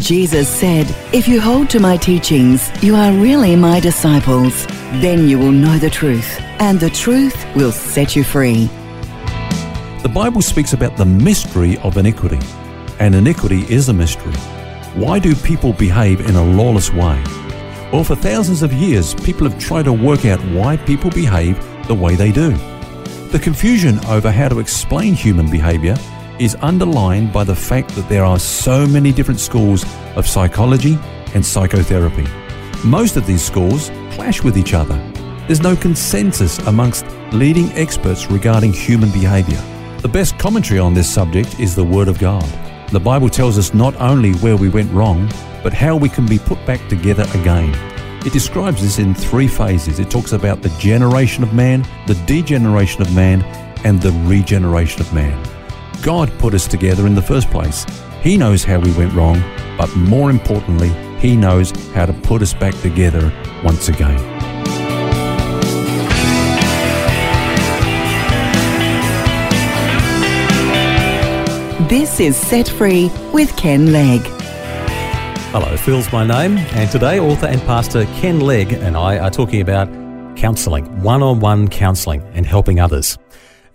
Jesus said, If you hold to my teachings, you are really my disciples. Then you will know the truth, and the truth will set you free. The Bible speaks about the mystery of iniquity, and iniquity is a mystery. Why do people behave in a lawless way? Well, for thousands of years, people have tried to work out why people behave the way they do. The confusion over how to explain human behavior is underlined by the fact that there are so many different schools of psychology and psychotherapy. Most of these schools clash with each other. There's no consensus amongst leading experts regarding human behavior. The best commentary on this subject is the Word of God. The Bible tells us not only where we went wrong, but how we can be put back together again. It describes this in three phases. It talks about the generation of man, the degeneration of man, and the regeneration of man. God put us together in the first place. He knows how we went wrong, but more importantly, He knows how to put us back together once again. This is Set Free with Ken Legg. Hello, Phil's my name, and today author and pastor Ken Legg and I are talking about counselling, one on one counselling, and helping others.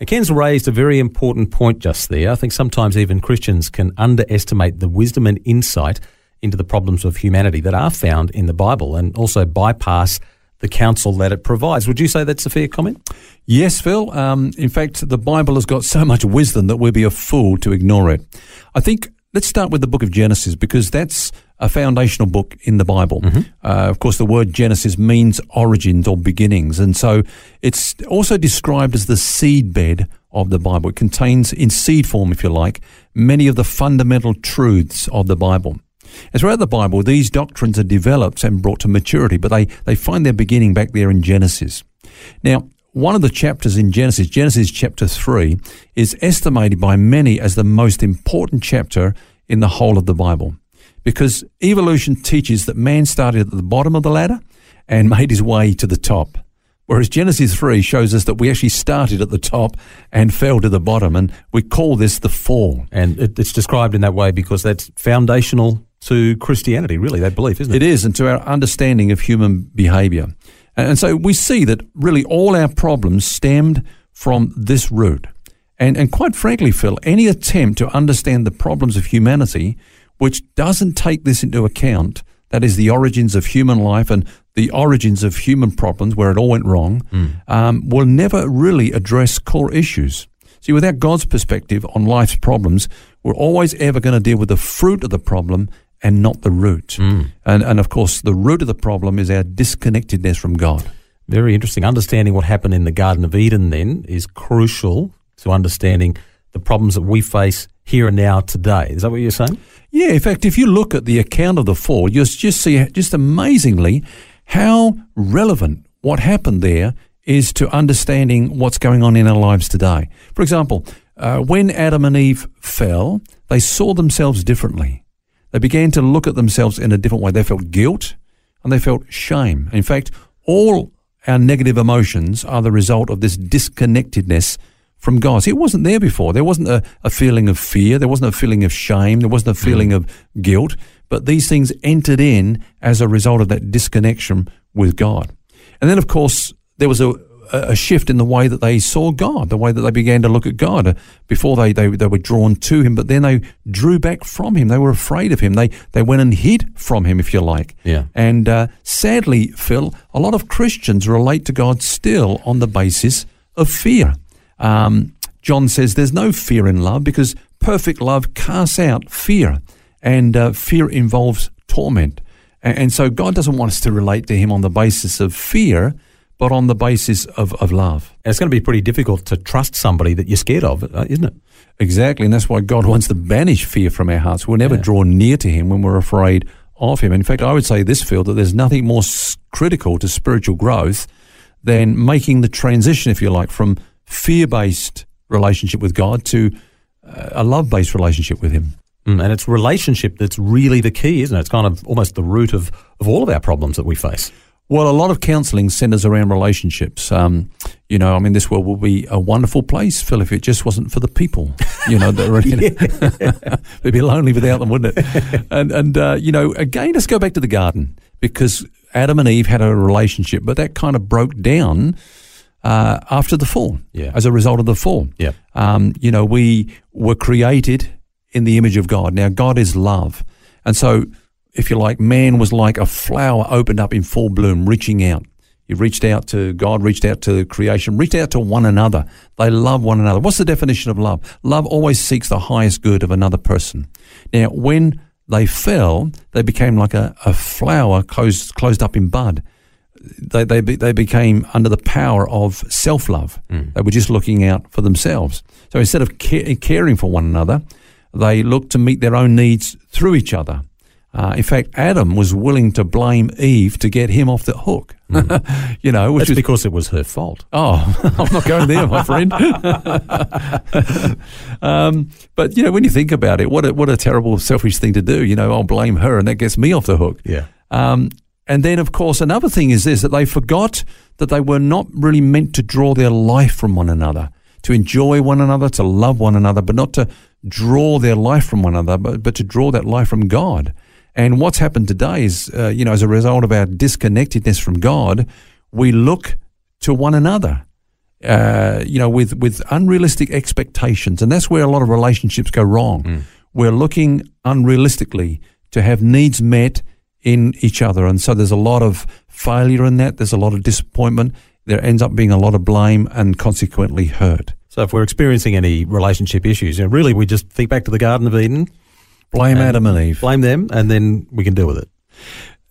Ken's raised a very important point just there. I think sometimes even Christians can underestimate the wisdom and insight into the problems of humanity that are found in the Bible and also bypass the counsel that it provides. Would you say that's a fair comment? Yes, Phil. Um, in fact, the Bible has got so much wisdom that we'd be a fool to ignore it. I think let's start with the book of Genesis because that's a foundational book in the Bible. Mm-hmm. Uh, of course, the word Genesis means origins or beginnings. And so it's also described as the seedbed of the Bible. It contains, in seed form, if you like, many of the fundamental truths of the Bible. And throughout the Bible, these doctrines are developed and brought to maturity, but they, they find their beginning back there in Genesis. Now, one of the chapters in Genesis, Genesis chapter 3, is estimated by many as the most important chapter in the whole of the Bible. Because evolution teaches that man started at the bottom of the ladder and made his way to the top. Whereas Genesis 3 shows us that we actually started at the top and fell to the bottom. And we call this the fall. And it, it's described in that way because that's foundational to Christianity, really, that belief, isn't it? It is, and to our understanding of human behavior. And so we see that really all our problems stemmed from this root. And, and quite frankly, Phil, any attempt to understand the problems of humanity which doesn't take this into account, that is the origins of human life and the origins of human problems where it all went wrong, mm. um, will never really address core issues. See, without God's perspective on life's problems, we're always ever going to deal with the fruit of the problem and not the root. Mm. And, and of course, the root of the problem is our disconnectedness from God. Very interesting. Understanding what happened in the Garden of Eden then is crucial to understanding the problems that we face here and now today. Is that what you're saying? Yeah. In fact, if you look at the account of the fall, you'll just see just amazingly how relevant what happened there is to understanding what's going on in our lives today. For example, uh, when Adam and Eve fell, they saw themselves differently. They began to look at themselves in a different way. They felt guilt and they felt shame. In fact, all our negative emotions are the result of this disconnectedness from God. See, it wasn't there before. There wasn't a, a, feeling of fear. There wasn't a feeling of shame. There wasn't a feeling mm. of guilt. But these things entered in as a result of that disconnection with God. And then, of course, there was a, a shift in the way that they saw God, the way that they began to look at God. Uh, before they, they, they were drawn to Him, but then they drew back from Him. They were afraid of Him. They, they went and hid from Him, if you like. Yeah. And uh, sadly, Phil, a lot of Christians relate to God still on the basis of fear. Um, John says there's no fear in love because perfect love casts out fear, and uh, fear involves torment. And, and so God doesn't want us to relate to Him on the basis of fear but on the basis of, of love. And it's going to be pretty difficult to trust somebody that you're scared of, uh, isn't it? Exactly. And that's why God wants to banish fear from our hearts. We'll never yeah. draw near to Him when we're afraid of Him. In fact, I would say this, Phil, that there's nothing more critical to spiritual growth than making the transition, if you like, from fear based relationship with God to uh, a love based relationship with Him. Mm, and it's relationship that's really the key, isn't it? It's kind of almost the root of, of all of our problems that we face. Well, a lot of counselling centres around relationships. Um, you know, I mean, this world will be a wonderful place, Phil, if it just wasn't for the people. You know, that are in it. It'd be lonely without them, wouldn't it? And and uh, you know, again, let's go back to the garden because Adam and Eve had a relationship, but that kind of broke down uh, after the fall. Yeah. As a result of the fall. Yeah. Um, you know, we were created in the image of God. Now, God is love, and so if you like, man was like a flower opened up in full bloom, reaching out. He reached out to God, reached out to creation, reached out to one another. They love one another. What's the definition of love? Love always seeks the highest good of another person. Now, when they fell, they became like a, a flower closed, closed up in bud. They, they, be- they became under the power of self love. Hmm. They were just looking out for themselves. So instead of ca- caring for one another, they looked to meet their own needs through each other. Uh, in fact, Adam was willing to blame Eve to get him off the hook. you know, which That's was because it was her fault. Oh, I'm not going there, my friend. um, but you know, when you think about it, what a, what a terrible, selfish thing to do. You know, I'll blame her, and that gets me off the hook. Yeah. Um, and then, of course, another thing is this: that they forgot that they were not really meant to draw their life from one another, to enjoy one another, to love one another, but not to draw their life from one another, but, but to draw that life from God. And what's happened today is, uh, you know, as a result of our disconnectedness from God, we look to one another, uh, you know, with, with unrealistic expectations. And that's where a lot of relationships go wrong. We're looking unrealistically to have needs met in each other. And so there's a lot of failure in that. There's a lot of disappointment. There ends up being a lot of blame and consequently hurt. So if we're experiencing any relationship issues, you know, really we just think back to the Garden of Eden, Blame And- Adam and Eve. blame them, and then we can deal with it.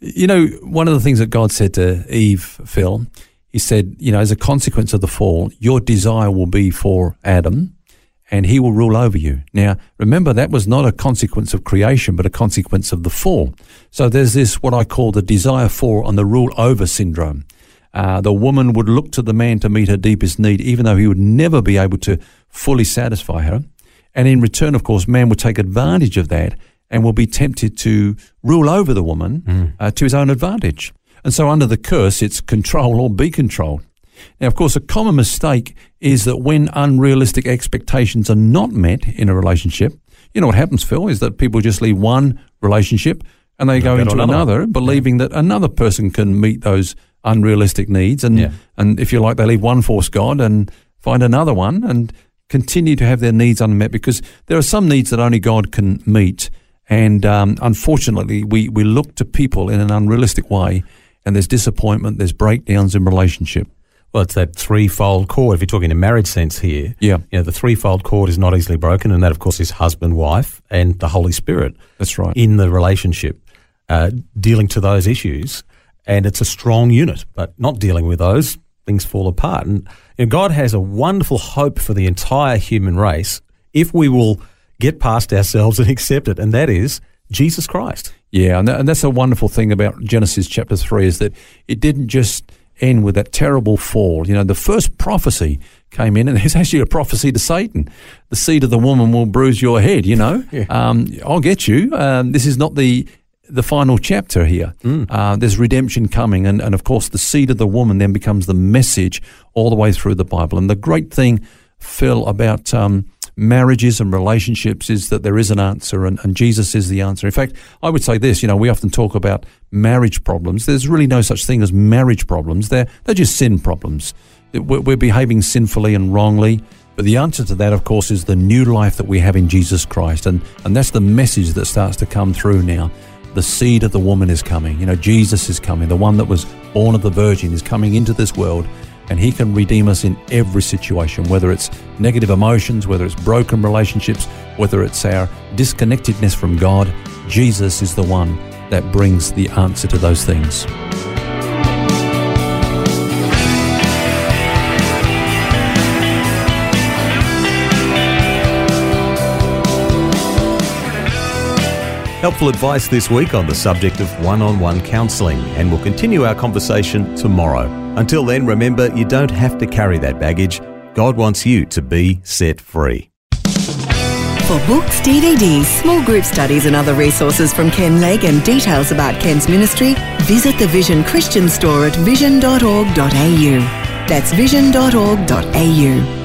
You know, one of the things that God said to Eve, Phil, he said, you know, as a consequence of the fall, your desire will be for Adam and he will rule over you. Now, remember, that was not a consequence of creation, but a consequence of the fall. So there's this, what I call the desire for and the rule over syndrome. Uh, the woman would look to the man to meet her deepest need, even though he would never be able to fully satisfy her. And in return, of course, man will take advantage of that and will be tempted to rule over the woman uh, to his own advantage. And so, under the curse, it's control or be controlled. Now, of course, a common mistake is that when unrealistic expectations are not met in a relationship, you know what happens, Phil, is that people just leave one relationship and they go, go into another another, believing that another person can meet those unrealistic needs. And, Yeah. and if you like, they leave one false God and find another one and continue to have their needs unmet because there are some needs that only God can meet. And um, unfortunately, we, we look to people in an unrealistic way, and there's disappointment, there's breakdowns in relationship. Well, it's that threefold cord. If you're talking in marriage sense here, Yeah. you know, the threefold cord is not easily broken, and that, of course, is husband, wife, and the Holy Spirit That's right. in the relationship, uh, dealing to those issues. And it's a strong unit, but not dealing with those, things fall apart. And God has a wonderful hope for the entire human race if we will get past ourselves and accept it, and that is Jesus Christ. Yeah, and, that, and that's a wonderful thing about Genesis chapter 3 is that it didn't just end with that terrible fall. You know, the first prophecy came in, and it's actually a prophecy to Satan. The seed of the woman will bruise your head, you know. Yeah. um, I'll get you. Um, this is not the the final chapter here. Uh, there's redemption coming, and, and of course, the seed of the woman then becomes the message all the way through the Bible. And the great thing, Phil, about um, marriages and relationships is that there is an answer, and, and Jesus is the answer. In fact, I would say this you know, we often talk about marriage problems. There's really no such thing as marriage problems, they're, they're just sin problems. We're, we're behaving sinfully and wrongly. But the answer to that, of course, is the new life that we have in Jesus Christ. And, and that's the message that starts to come through now. The seed of the woman is coming. You know, Jesus is coming. The one that was born of the Virgin is coming into this world. And he can redeem us in every situation, whether it's negative emotions, whether it's broken relationships, whether it's our disconnectedness from God. Jesus is the one that brings the answer to those things. Helpful advice this week on the subject of one on one counselling, and we'll continue our conversation tomorrow. Until then, remember you don't have to carry that baggage. God wants you to be set free. For books, DVDs, small group studies, and other resources from Ken Legg and details about Ken's ministry, visit the Vision Christian store at vision.org.au. That's vision.org.au.